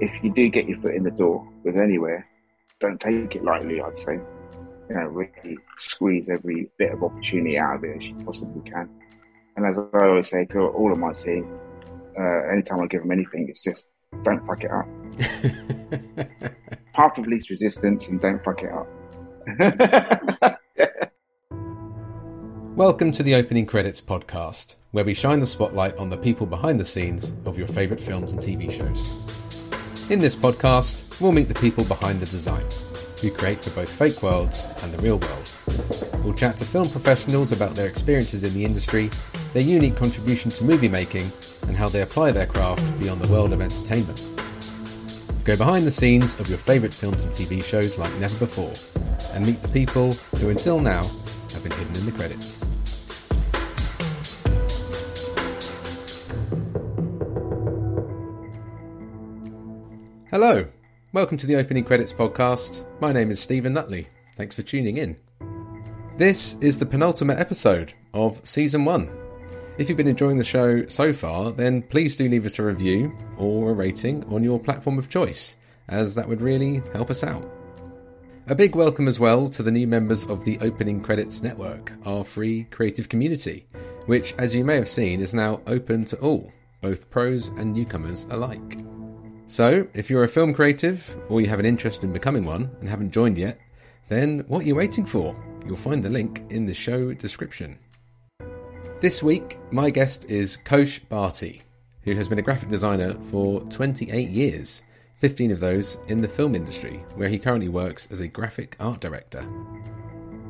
if you do get your foot in the door with anywhere, don't take it lightly. I'd say, you know, really squeeze every bit of opportunity out of it as you possibly can. And as I always say to all of my team, uh, anytime I give them anything, it's just don't fuck it up. Path of least resistance and don't fuck it up. Welcome to the Opening Credits podcast, where we shine the spotlight on the people behind the scenes of your favourite films and TV shows. In this podcast, we'll meet the people behind the design, who create for both fake worlds and the real world. We'll chat to film professionals about their experiences in the industry, their unique contribution to movie making, and how they apply their craft beyond the world of entertainment. Go behind the scenes of your favourite films and TV shows like never before, and meet the people who until now have been hidden in the credits. Hello, welcome to the Opening Credits podcast. My name is Stephen Nutley. Thanks for tuning in. This is the penultimate episode of season one. If you've been enjoying the show so far, then please do leave us a review or a rating on your platform of choice, as that would really help us out. A big welcome as well to the new members of the Opening Credits Network, our free creative community, which, as you may have seen, is now open to all, both pros and newcomers alike. So, if you're a film creative or you have an interest in becoming one and haven't joined yet, then what are you waiting for? You'll find the link in the show description. This week, my guest is Kaush Bharti, who has been a graphic designer for 28 years, 15 of those in the film industry, where he currently works as a graphic art director.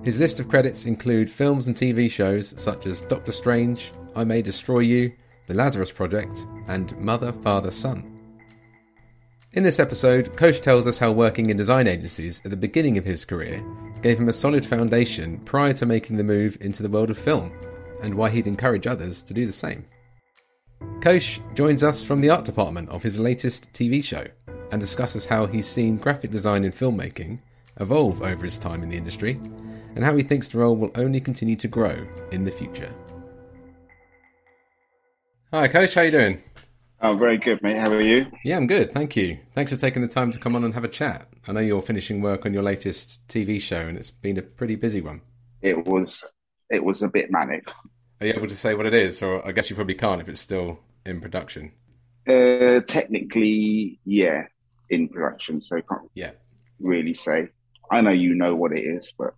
His list of credits include films and TV shows such as Doctor Strange, I May Destroy You, The Lazarus Project, and Mother, Father, Son. In this episode, Kaush tells us how working in design agencies at the beginning of his career gave him a solid foundation prior to making the move into the world of film, and why he'd encourage others to do the same. Kaush joins us from the art department of his latest TV show and discusses how he's seen graphic design in filmmaking evolve over his time in the industry and how he thinks the role will only continue to grow in the future. Hi, Kaush. How are you doing? Oh, very good, mate. How are you? Yeah, I'm good. Thank you. Thanks for taking the time to come on and have a chat. I know you're finishing work on your latest TV show, and it's been a pretty busy one. It was. It was a bit manic. Are you able to say what it is, or I guess you probably can't if it's still in production? Uh, technically, yeah, in production, so I can't Yeah. really say. I know you know what it is, but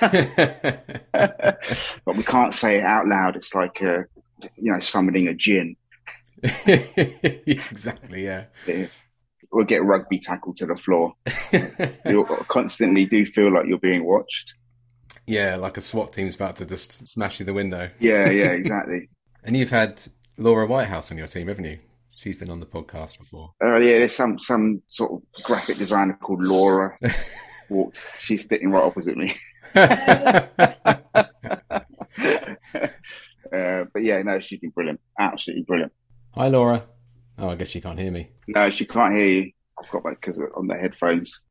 but we can't say it out loud. It's like uh, you know summoning a gin. exactly. Yeah. We'll get rugby tackled to the floor. You'll constantly do feel like you're being watched. Yeah, like a SWAT team's about to just smash you the window. Yeah, yeah, exactly. And you've had Laura Whitehouse on your team, haven't you? She's been on the podcast before. Uh, yeah, there's some some sort of graphic designer called Laura. Walked. She's sitting right opposite me. uh, but yeah, no, she's been brilliant. Absolutely brilliant. Hi, Laura. Oh, I guess she can't hear me. No, she can't hear you. I've got my because on the headphones.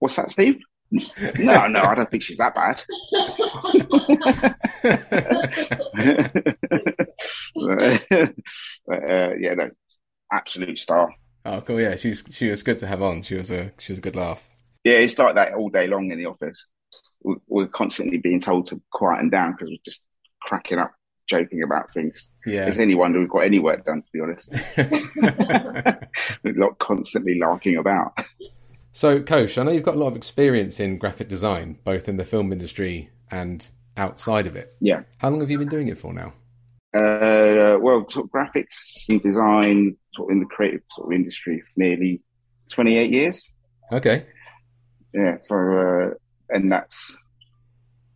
What's that, Steve? No, no, I don't think she's that bad. but, uh, yeah, no, absolute star. Oh, cool. Yeah, she's she was good to have on. She was a she was a good laugh. Yeah, it's like that all day long in the office. We- We're constantly being told to quieten down because we're just cracking up, joking about things. Yeah. It's any wonder we've got any work done, to be honest. We're not constantly larking about. so, Kaush, I know you've got a lot of experience in graphic design, both in the film industry and outside of it. Yeah. How long have you been doing it for now? Uh, well, sort of graphics and design, sort of in the creative sort of industry for nearly 28 years. Okay. Yeah, so uh, and that's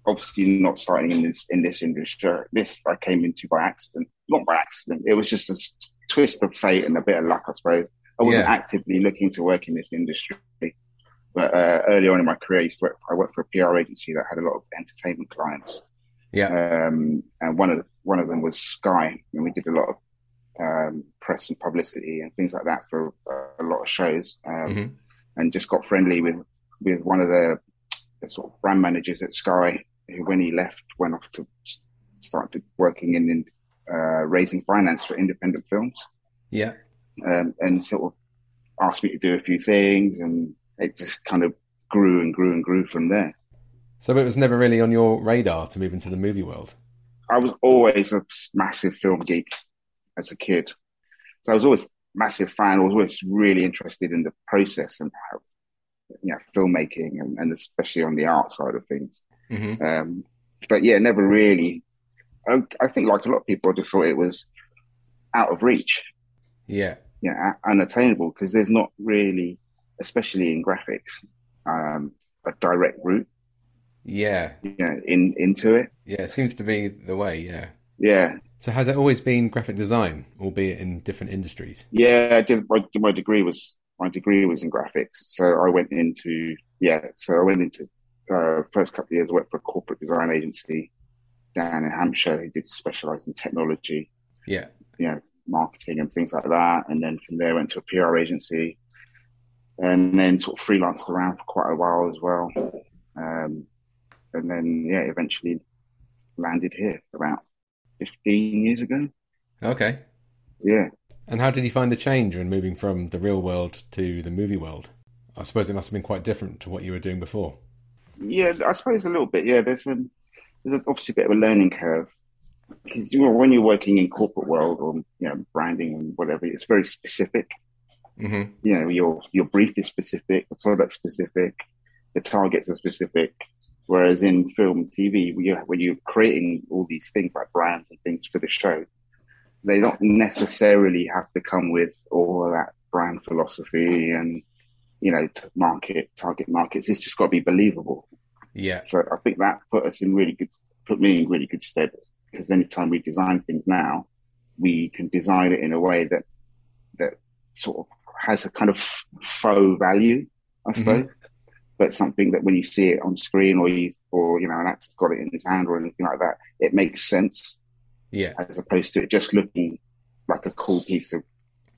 obviously not starting in this in this industry. This I came into by accident, not by accident. It was just a twist of fate and a bit of luck, I suppose. I wasn't Yeah. actively looking to work in this industry, but uh, early on in my career, I, used to work, I worked for a PR agency that had a lot of entertainment clients, Yeah. um, and one of one of them was Sky, and we did a lot of um, press and publicity and things like that for uh, a lot of shows, um, Mhm. and just got friendly with with one of the, the sort of brand managers at Sky, who when he left went off to start working in, in uh, raising finance for independent films, Yeah. um, and sort of asked me to do a few things, and it just kind of grew and grew and grew from there. So it was never really on your radar to move into the movie world. I was always a massive film geek as a kid, so I was always massive fan. I was always really interested in the process and how, you know, filmmaking and, and especially on the art side of things. Mm-hmm. Um, but yeah, never really. I, I, think, like a lot of people, I just thought it was out of reach. Yeah, yeah, unattainable because there's not really, especially in graphics, um, a direct route. Yeah, yeah, in into it. Yeah, it seems to be the way. Yeah, yeah. So has it always been graphic design, albeit in different industries? Yeah, I did. My, my degree was my degree was in graphics, so I went into yeah. So I went into uh, first couple of years. I worked for a corporate design agency down in Hampshire who did specialize in technology. Yeah, you know, marketing and things like that. And then from there, went to a PR agency, and then sort of freelanced around for quite a while as well. Um, and then yeah, eventually landed here about 15 years ago. Okay. Yeah. And how did you find the change when moving from the real world to the movie world? I suppose it must have been quite different to what you were doing before. Yeah, I suppose a little bit. Yeah, there's a there's obviously a bit of a learning curve because you know, when you're working in corporate world or you know branding and whatever, it's very specific. Mm-hmm. You know, your your brief is specific, the product specific, the targets are specific. Whereas in film, TV, when you're, when you're creating all these things like brands and things for the show, they don't necessarily have to come with all of that brand philosophy and you know market target markets. It's just got to be believable. Yeah. So I think that put us in really good, put me in really good stead because anytime we design things now, we can design it in a way that that sort of has a kind of faux value, I mm-hmm. suppose. Mm-hmm. But something that when you see it on screen or you or you know an actor's got it in his hand or anything like that, it makes sense. Yeah. As opposed to it just looking like a cool piece of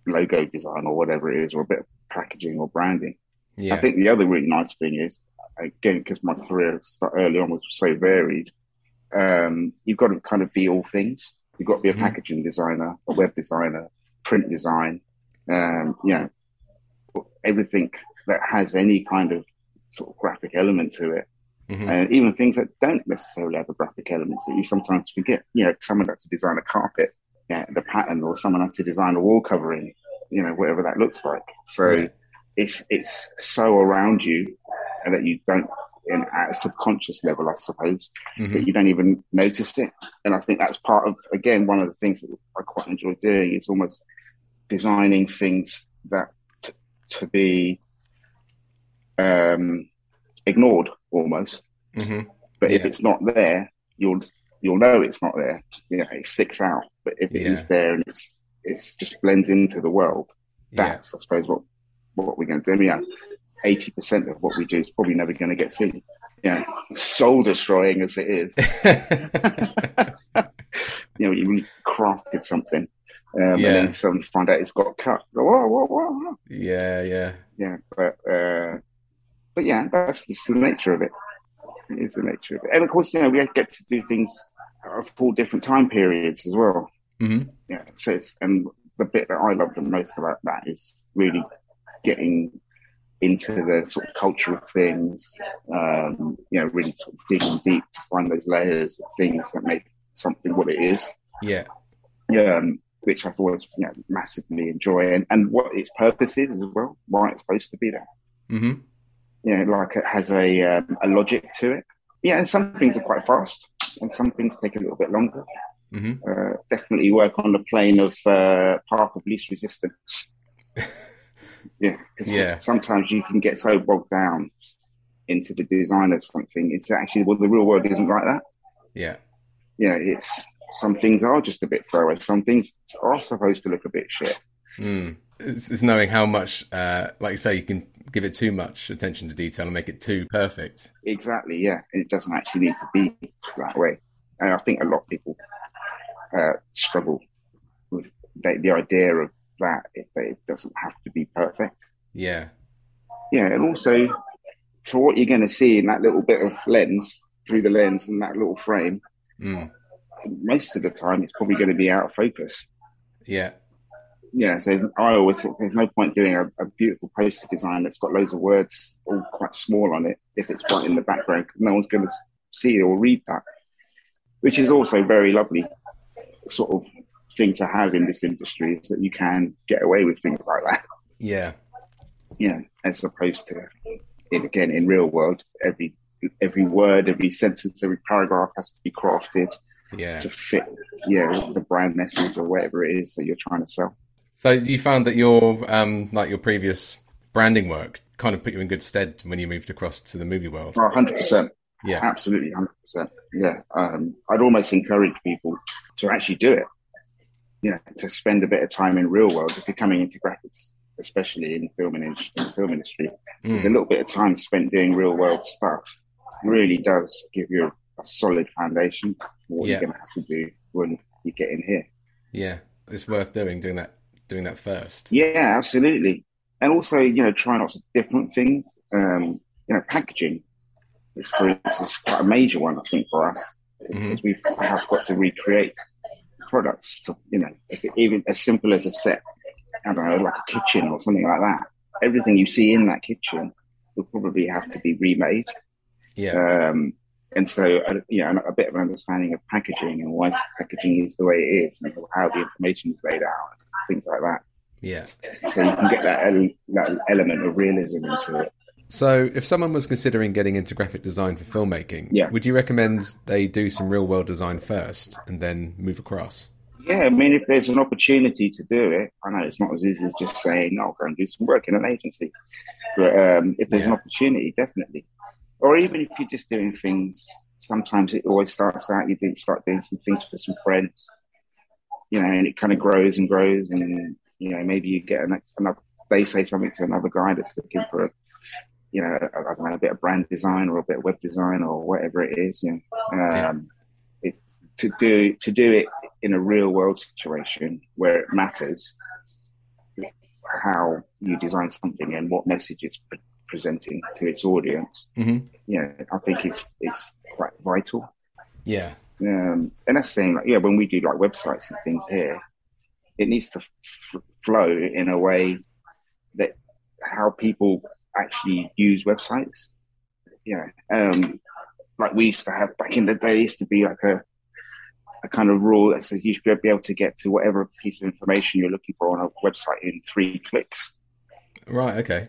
logo design or whatever it is, or a bit of packaging or branding. Yeah. I think the other really nice thing is, again, because my career early on was so varied, um, you've got to kind of be all things. You've got to be a mm-hmm. packaging designer, a web designer, print design, um, you know, everything that has any kind of sort of graphic element to it. Mm-hmm. And even things that don't necessarily have a graphic element to it, you sometimes forget. You know, someone had to design a carpet, yeah, the pattern, or someone had to design a wall covering, you know, whatever that looks like. So yeah. it's it's so around you that you don't in, at a subconscious level, I suppose, mm-hmm. that you don't even notice it. And I think that's part of, again, one of the things that I quite enjoy doing is almost designing things that t- to be um, ignored almost. Mm-hmm. But yeah. if it's not there, you'll you'll know it's not there. You know, it sticks out. But if it yeah. is there and it's it's just blends into the world, that's yeah. I suppose what what we're going to do. Yeah, eighty percent of what we do is probably never going to get seen. Yeah, soul destroying as it is. you know, you crafted something, um, yeah. and then suddenly find out it's got cut. So whoa, whoa, whoa. Yeah, yeah, yeah. But uh, but yeah, that's the nature of it. It is the nature of it, and of course, you know, we get to do things for different time periods as well. Mm-hmm. Yeah, so it's and the bit that I love the most about that is really getting into the sort of culture of things, um, you know, really sort of digging deep to find those layers of things that make something what it is. Yeah. Yeah. Um, which I've always you know, massively enjoy and, and what its purpose is as well, why it's supposed to be there. Mm-hmm. Yeah, like it has a um, a logic to it. Yeah, and some things are quite fast, and some things take a little bit longer. Mm-hmm. Uh, definitely work on the plane of uh, path of least resistance. Yeah, yeah. sometimes you can get so bogged down into the design of something. It's actually well, the real world isn't like that. Yeah, yeah. It's some things are just a bit throwaway. Some things are supposed to look a bit shit. Mm. It's, it's, knowing how much, uh, like you say, you can give it too much attention to detail and make it too perfect. Exactly. Yeah, and it doesn't actually need to be that way. And I think a lot of people uh, struggle with the, the idea of that if it doesn't have to be perfect. Yeah. Yeah, and also for what you're going to see in that little bit of lens through the lens and that little frame, mm. most of the time it's probably going to be out of focus. Yeah. Yeah, so I always think there's no point doing a, a, beautiful poster design that's got loads of words all quite small on it if it's right in the background because no one's going to see or read that, which is also very lovely sort of thing to have in this industry is that you can get away with things like that. Yeah. Yeah, as opposed to, in, again, in real world, every every word, every sentence, every paragraph has to be crafted yeah. to fit, yeah, the brand message or whatever it is that you're trying to sell. So you found that your um, like your previous branding work kind of put you in good stead when you moved across to the movie world. Oh, 100%. Yeah. Absolutely, 100%. Yeah. Um, I'd almost encourage people to actually do it. Yeah, to spend a bit of time in real world if you're coming into graphics, especially in film and in, in the film industry. Mm. There's a little bit of time spent doing real world stuff really does give you a, a solid foundation for what yeah. you're going to have to do when you get in here. Yeah, it's worth doing doing that doing that first. Yeah, absolutely. And also, you know, trying lots of different things. Um, you know, packaging is, for instance, quite a major one, I think, for us mm-hmm. because we have got to recreate products. To, you know, even as simple as a set, I don't know, like a kitchen or something like that. Everything you see in that kitchen will probably have to be remade. Yeah. Um, and so, uh, you know, a bit of an understanding of packaging and why packaging is the way it is and how the information is laid out things like that. Yeah. So you can get that, ele- that element of realism into it. So, if someone was considering getting into graphic design for filmmaking, yeah. would you recommend they do some real world design first and then move across? Yeah, I mean, if there's an opportunity to do it, I know it's not as easy as just saying, "No, I'll go and do some work in an agency." But um, if there's yeah. an opportunity, definitely. Or even if you're just doing things, sometimes it always starts out you do start doing some things for some friends, you know, and it kind of grows and grows, and you know, maybe you get an, another. They say something to another guy that's looking for a, you know, I don't know, a bit of brand design or a bit of web design or whatever it is. You know, um, it's to do to do it in a real world situation where it matters how you design something and what message it's pre- presenting to its audience. Mm-hmm. You know, I think it's it's quite vital. Yeah, um, and that's saying like, yeah, when we do like websites and things here, it needs to f- flow in a way that how people actually use websites. Yeah, um, like we used to have back in the day, used to be like a a kind of rule that says you should be able to get to whatever piece of information you're looking for on a website in three clicks. Right. Okay.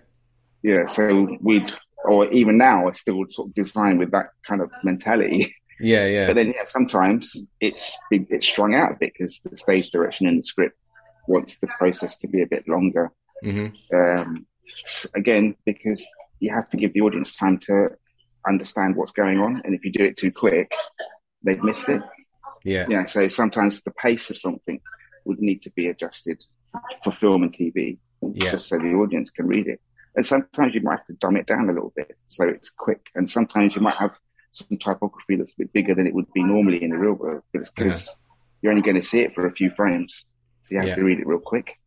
Yeah. So we'd, or even now, I still sort of design with that kind of mentality. Yeah, yeah. But then, yeah, sometimes it's it's strung out a bit because the stage direction in the script wants the process to be a bit longer. Mm-hmm. Um, again, because you have to give the audience time to understand what's going on, and if you do it too quick, they've missed it. Yeah, yeah. So sometimes the pace of something would need to be adjusted for film and TV, yeah. just so the audience can read it. And sometimes you might have to dumb it down a little bit so it's quick. And sometimes you might have some typography that's a bit bigger than it would be normally in the real world, but it's because yeah. you're only going to see it for a few frames, so you have yeah. to read it real quick.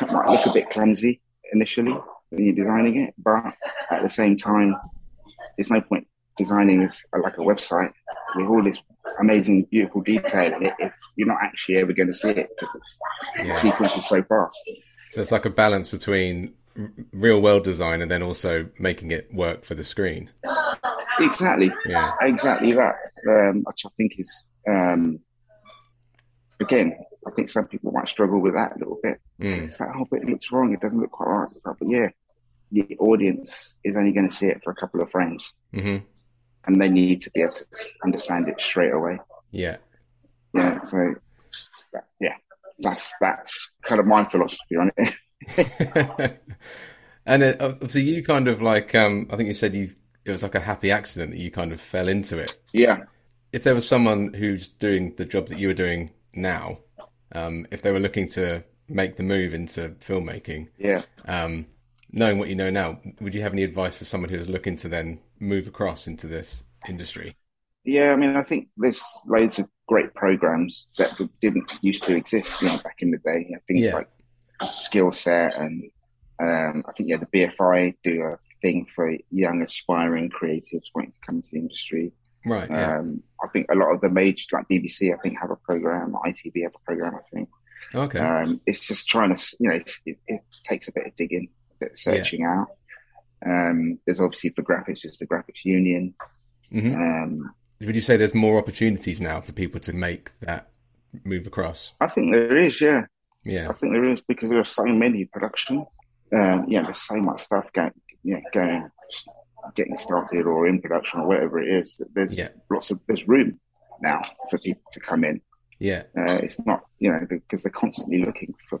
It might look a bit clumsy initially when you're designing it, but at the same time, there's no point designing this uh, like a website with all this amazing, beautiful detail in it if you're not actually ever going to see it because it's yeah. the sequence is so fast. So it's like a balance between real world design and then also making it work for the screen. Exactly. Yeah. Exactly that. Um, which I think is um, again, I think some people might struggle with that a little bit. Mm. It's like, oh, but it looks wrong. It doesn't look quite right. Like, but yeah, the audience is only going to see it for a couple of frames, mm-hmm. and they need to be able to understand it straight away. Yeah. Yeah. So, yeah, that's that's kind of my philosophy on it. and it, obviously, you kind of like um, I think you said you it was like a happy accident that you kind of fell into it. Yeah. If there was someone who's doing the job that you were doing now, um, if they were looking to make the move into filmmaking, yeah, um, knowing what you know now, would you have any advice for someone who's looking to then move across into this industry? Yeah, I mean, I think there's loads of great programs that didn't used to exist, you know, back in the day. You know, things yeah. like Skillset and um, I think yeah, the BFI do a thing for young aspiring creatives wanting to come into the industry. Right. Yeah. Um, I think a lot of the major like BBC, I think, have a program. ITV have a program. I think. Okay. Um, it's just trying to, you know, it, it, it takes a bit of digging, a bit of searching out. Um, there's obviously for graphics, it's the Graphics Union. hmm Um, Would you say there's more opportunities now for people to make that move across? I think there is, yeah. Yeah. I think there is because there are so many productions. Um, yeah, there's so much stuff going, yeah, going, getting started or in production or whatever it is. There's Yeah. lots of there's room now for people to come in. Yeah. Uh, it's not, you know, because they're constantly looking for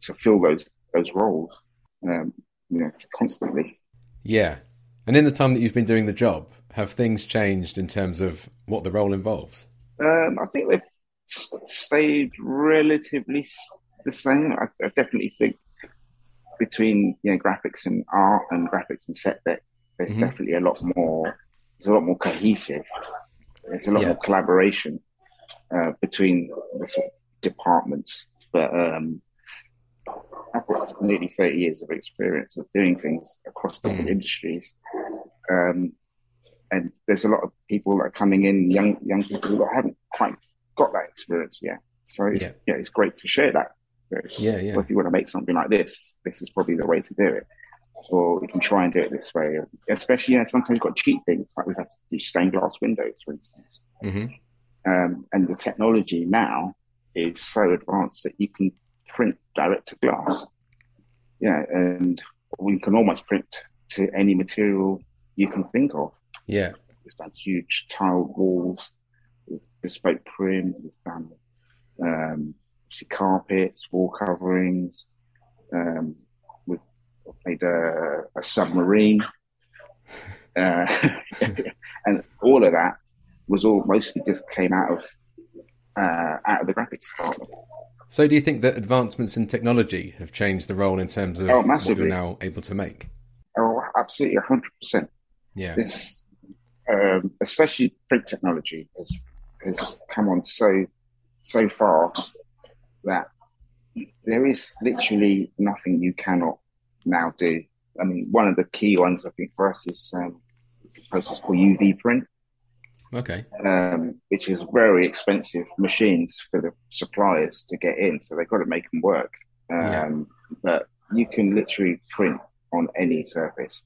to fill those those roles. Um, you know, it's constantly. Yeah. And in the time that you've been doing the job, have things changed in terms of what the role involves? Um, I think they've stayed relatively the same. I, I definitely think between you know graphics and art and graphics and set dec, there's Mhm. definitely a lot more. There's a lot more cohesive. There's a lot Yeah. more collaboration uh, between the sort of departments. But um, I've got nearly 30 years of experience of doing things across different Mm. industries. Um, and there's a lot of people that are coming in, young young people that haven't quite got that experience yet. So it's, Yeah. yeah. it's great to share that. Yeah, yeah. Well, if you want to make something like this, this is probably the way to do it. Or we can try and do it this way. Especially, you know, sometimes you've got cheap things, like we've had to do stained glass windows, for instance. hmm Um, and the technology now is so advanced that you can print direct to glass. Yeah, and we can almost print to any material you can think of. Yeah. We've done huge tiled walls, bespoke print. We've done um, obviously carpets, wall coverings. Um, we've made a, a submarine, uh, and all of that was all mostly just came out of uh, out of the graphics department. So do you think that advancements in technology have changed the role in terms of Oh, what you're now able to make? Oh, absolutely, hundred percent. Yeah. this, um, especially print technology, has has come on so so far that there is literally nothing you cannot now do. I mean, one of the key ones I think for us is um, it's a process called UV print, Okay. um, which is very expensive machines for the suppliers to get in, so they've got to make them work. Um, Yeah. But you can literally print on any surface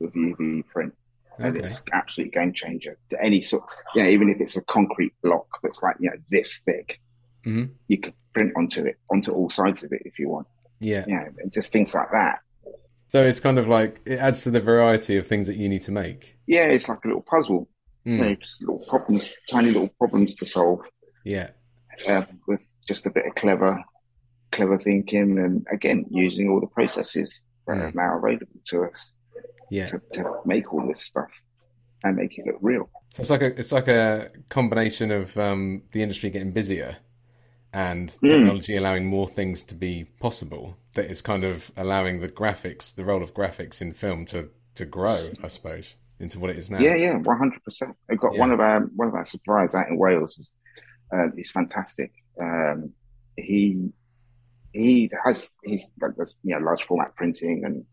with UV print and Okay. it's absolute game changer to any sort. Yeah, even if it's a concrete block that's like you know this thick, hmm you could print onto it, onto all sides of it if you want. Yeah. Yeah, and just things like that. So it's kind of like it adds to the variety of things that you need to make. Yeah, it's like a little puzzle. Mm. You know, just little problems, tiny little problems to solve Yeah. uh, with just a bit of clever, clever thinking, and again using all the processes that are Mm. now available to us Yeah. to, to make all this stuff and make it look real. So it's like a it's like a combination of um, the industry getting busier and Mm. technology allowing more things to be possible. That is kind of allowing the graphics, the role of graphics in film, to to grow, I suppose, into what it is now. Yeah, yeah, one hundred percent. I've got Yeah. one of our one of our suppliers out in Wales. Is, um, he's fantastic. Um, he he has he's like this, you know large format printing and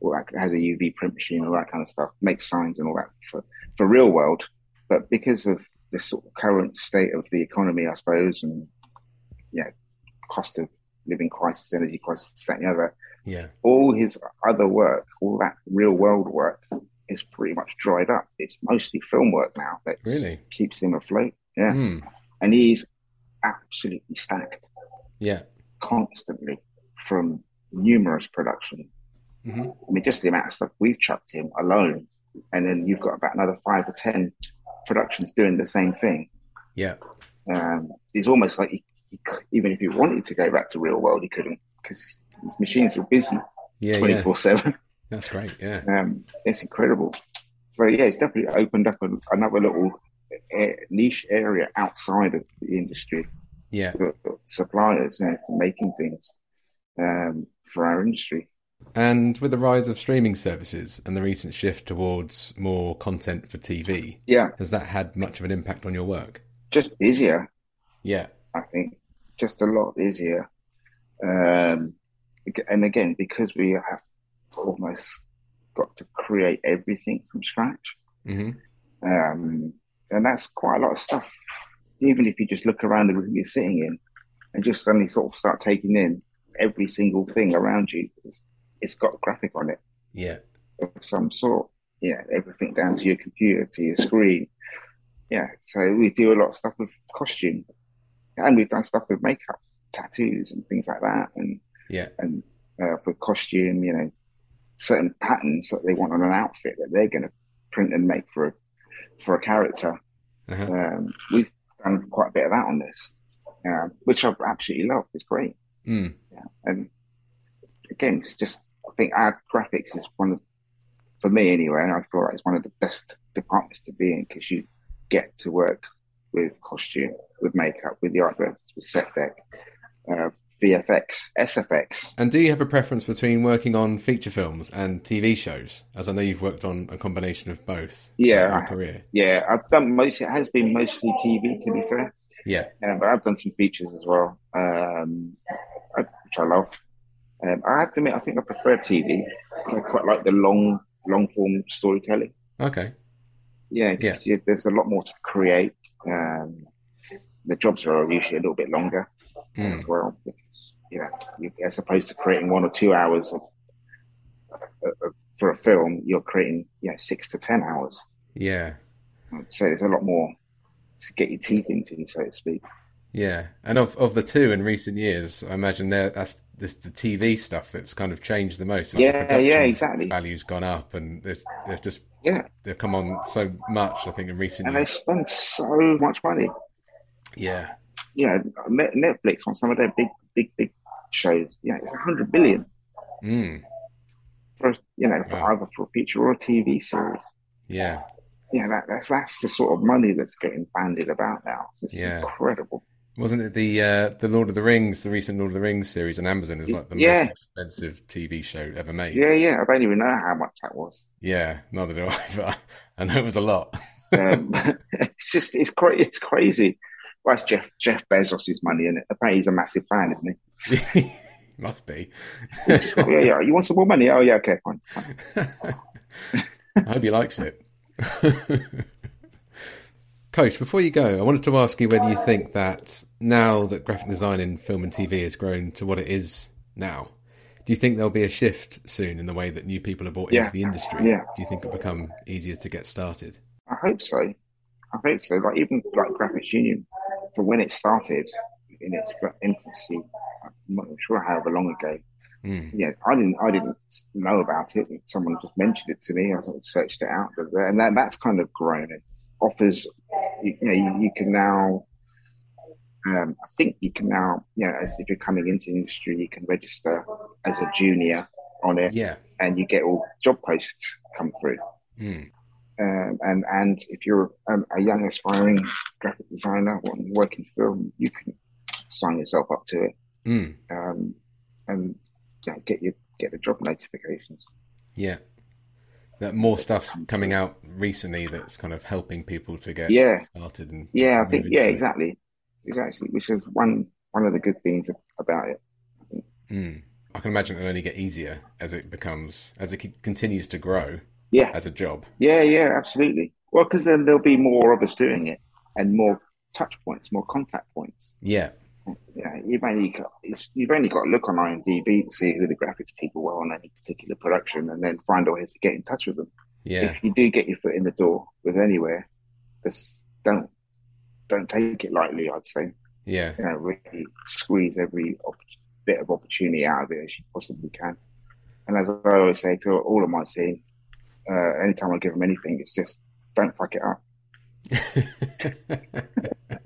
all that has a UV print machine, and all that kind of stuff. Makes signs and all that for for real world. But because of the sort of current state of the economy, I suppose, and yeah, cost of living crisis, energy crisis, that and the other, Yeah. all his other work, all that real world work, is pretty much dried up. It's mostly film work now that Really? keeps him afloat. Yeah, Mm. and he's absolutely stacked Yeah. constantly from numerous productions. hmm I mean, just the amount of stuff we've chucked him alone, and then you've got about another five or ten productions doing the same thing. Yeah. Um, it's almost like he, he, even if he wanted to go back to real world, he couldn't because his machines are busy Yeah. seven. That's great. Yeah. Um, it's incredible. So yeah, it's definitely opened up an, another little uh, niche area outside of the industry Yeah. for for suppliers you know, making things um, for our industry. And with the rise of streaming services and the recent shift towards more content for TV, Yeah, has that had much of an impact on your work? just busier. Yeah. I think just a lot easier. Um, and again, because we have almost got to create everything from scratch, hmm um, and that's quite a lot of stuff. Even if you just look around the room you're sitting in, and just suddenly sort of start taking in every single thing around you. It's, it's got a graphic on it Yeah. of some sort. Yeah, everything down to your computer, to your screen. Yeah, so we do a lot of stuff with costume, and we've done stuff with makeup, tattoos, and things like that. And Yeah. and uh, for costume, you know, certain patterns that they want on an outfit that they're going to print and make for a, for a character. Uh-huh. Um, we've done quite a bit of that on this, uh, which I absolutely love. It's great. Mm. Yeah, and again, it's just I think our graphics is one of, for me anyway. And I feel like it's one of the best departments to be in because you get to work with costume, with makeup, with the art directors, with set dec, uh, VFX, SFX. And do you have a preference between working on feature films and TV shows? As I know you've worked on a combination of both. Yeah, in your career. Yeah, I've done most. It has been mostly TV, to be fair. Yeah. Yeah, but I've done some features as well, um, I- which I love. Um, I have to admit, I think I prefer TV. I quite like the long, long form storytelling. Okay. Yeah, you- there's a lot more to create. Um, the jobs are usually a little bit longer Mm. as well. Because, you know, as opposed to creating one or two hours of, for a film, you're creating you know six to ten hours. Yeah. So there's a lot more to get your teeth into, so to speak. Yeah. And of, of the two in recent years, I imagine there that's this the TV stuff that's kind of changed the most. Like, Yeah, production yeah, exactly. Value's gone up, and they've, they've just Yeah, they've come on so much. I think in recent and they spend so much money. Yeah. You know, Netflix on some of their big, big, big shows. Know, it's a hundred billion Mm. for you know for Wow. either for a feature or a TV series. Yeah. Yeah, that, that's that's the sort of money that's getting bandied about now. It's Yeah. incredible. Wasn't it the uh, the Lord of the Rings, the recent Lord of the Rings series on Amazon is like the Yeah. most expensive TV show ever made. Yeah, yeah. I don't even know how much that was. Yeah, neither do I, but I know it was a lot. Um, it's just it's cra- it's crazy. Well, that's Jeff Jeff Bezos's money, and apparently he's a massive fan, isn't he? Must be. Just yeah, yeah. You want some more money? Oh, yeah. Okay, fine. fine. I hope he likes it. Kaush, before you go, I wanted to ask you whether you think that now that graphic design in film and TV has grown to what it is now, do you think there'll be a shift soon in the way that new people are brought Yeah. into the industry? Yeah. Do you think it'll become easier to get started? I hope so. I hope so. Like even like Graphics Union, for when it started in its infancy, I'm not sure however long ago. Mm. Yeah, I didn't. I didn't know about it. Someone just mentioned it to me. I sort of searched it out, and that, that's kind of grown. It offers, you, you know, you, you can now. Um, I think you can now, you know, as if you're coming into the industry, you can register as a junior on it, Yeah. and you get all job posts come through. Mm. Um, and and if you're um, a young aspiring graphic designer wanting to work in film, you can sign yourself up to it Mm. um, and yeah, get your get the job notifications. Yeah. That more stuff's coming out recently that's kind of helping people to get Yeah. started and Yeah, I think yeah, exactly, exactly. Which is one one of the good things about it. Mm. I can imagine it'll only get easier as it becomes as it c- continues to grow Yeah, as a job. yeah, yeah, absolutely. Well, because then there'll be more of us doing it and more touch points, more contact points. Yeah. Yeah, you've only got you've only got to look on IMDb to see who the graphics people were on any particular production, and then find a way to get in touch with them. Yeah. If you do get your foot in the door with anywhere, just don't don't take it lightly. I'd say Yeah. you know really squeeze every op- bit of opportunity out of it as you possibly can. And as I always say to all of my team, uh, anytime I give them anything, it's just don't fuck it up.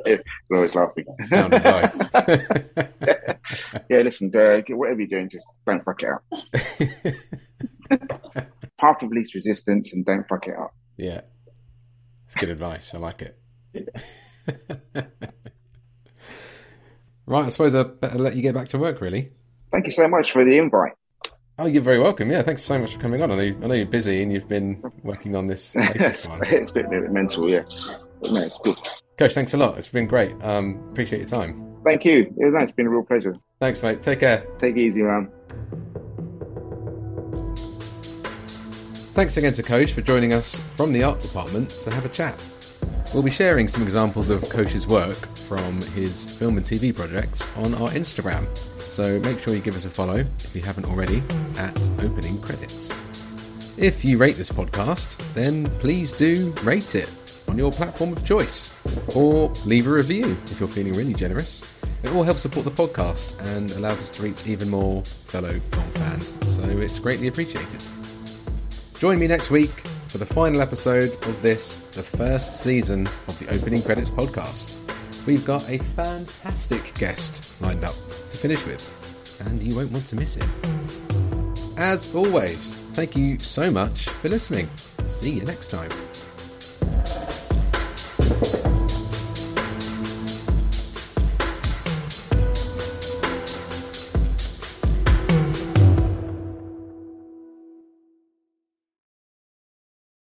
They're always laughing. Sound advice. yeah, listen, uh, whatever you're doing, just don't fuck it up. Path of least resistance and don't fuck it up. yeah. It's good advice. I like it. right, I suppose I better let you get back to work, really. Thank you so much for the invite. Oh, you're very welcome. Yeah, thanks so much for coming on. I know, I know you're busy and you've been working on this it's a bit, bit mental, yeah. But no, it's good. Kaush, thanks a lot. It's been great. Um, appreciate your time. Thank you. Yeah, no, it's been a real pleasure. Thanks, mate. Take care. Take it easy, man. Thanks again to Kaush for joining us from the art department to have a chat. We'll be sharing some examples of Kaush's work from his film and TV projects on our Instagram. So make sure you give us a follow if you haven't already at Opening Credits. If you rate this podcast, then please do rate it on your platform of choice or leave a review if you're feeling really generous. It all helps support the podcast and allows us to reach even more fellow film fans, so it's greatly appreciated. Join me next week for the final episode of this, the first season of the Opening Credits podcast. We've got a fantastic guest lined up to finish with, and you won't want to miss it. As always, thank you so much for listening. See you next time.